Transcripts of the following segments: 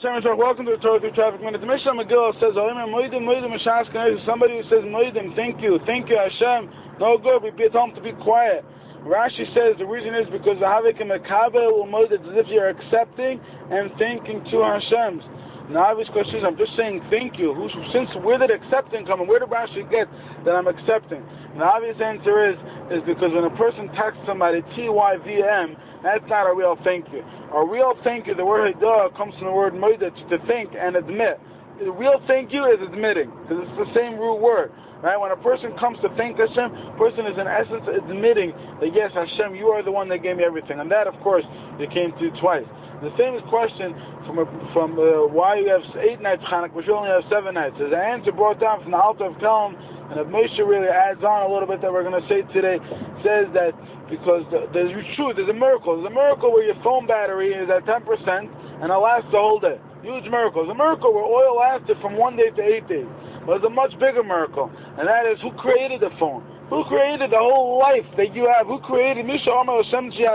Welcome to the Torah Through Traffic Minute. The Mishnah Megillah says, Somebody who says, Modim, thank you, thank you, Hashem, no good, we be told to be quiet. Rashi says the reason is because the Havik and Mekabe will Moed, as if you're accepting and thanking to Hashem's. Now, obvious question is, I'm just saying thank you. Who, since where did accepting come where did Rashi get that I'm accepting? The obvious answer is, is because when a person texts somebody T-Y-V-M, that's not a real thank you. A real thank you, the word Hidah comes from the word Moida, to think and admit. The real thank you is admitting, because it's the same root word. Right? When a person comes to thank Hashem, a person is in essence admitting that yes, Hashem, you are the one that gave me everything. And that, of course, you came to twice. The famous question from a, from uh, why you have eight nights Chanukah, but you only have seven nights. There's an answer brought down from the Alter of Kelm, and if Moshe really adds on a little bit that we're going to say today, says that because the, there's truth, there's a miracle. There's a miracle where your phone battery is at 10% and it lasts the whole day. Huge miracle. There's a miracle where oil lasted from one day to eight days. But there's a much bigger miracle, and that is who created the phone? Who created the whole life that you have? Who created Misha Amar Hashem Who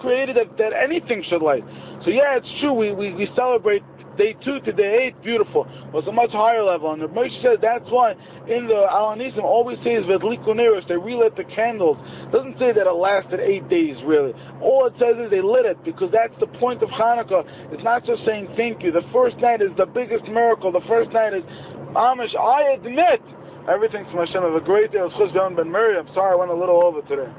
created that, that anything should light? So yeah, it's true. We, we, we celebrate day two to day eight, beautiful. Was a much higher level. And the Moshe says that's why in the Al HaNisim always says Vedlikuneros, they relit the candles. It doesn't say that it lasted eight days really. All it says is they lit it because that's the point of Hanukkah. It's not just saying thank you. The first night is the biggest miracle. The first night is Amish, I admit everything from Hashem. Have a great day. Ben Mary. I'm sorry I went a little over today.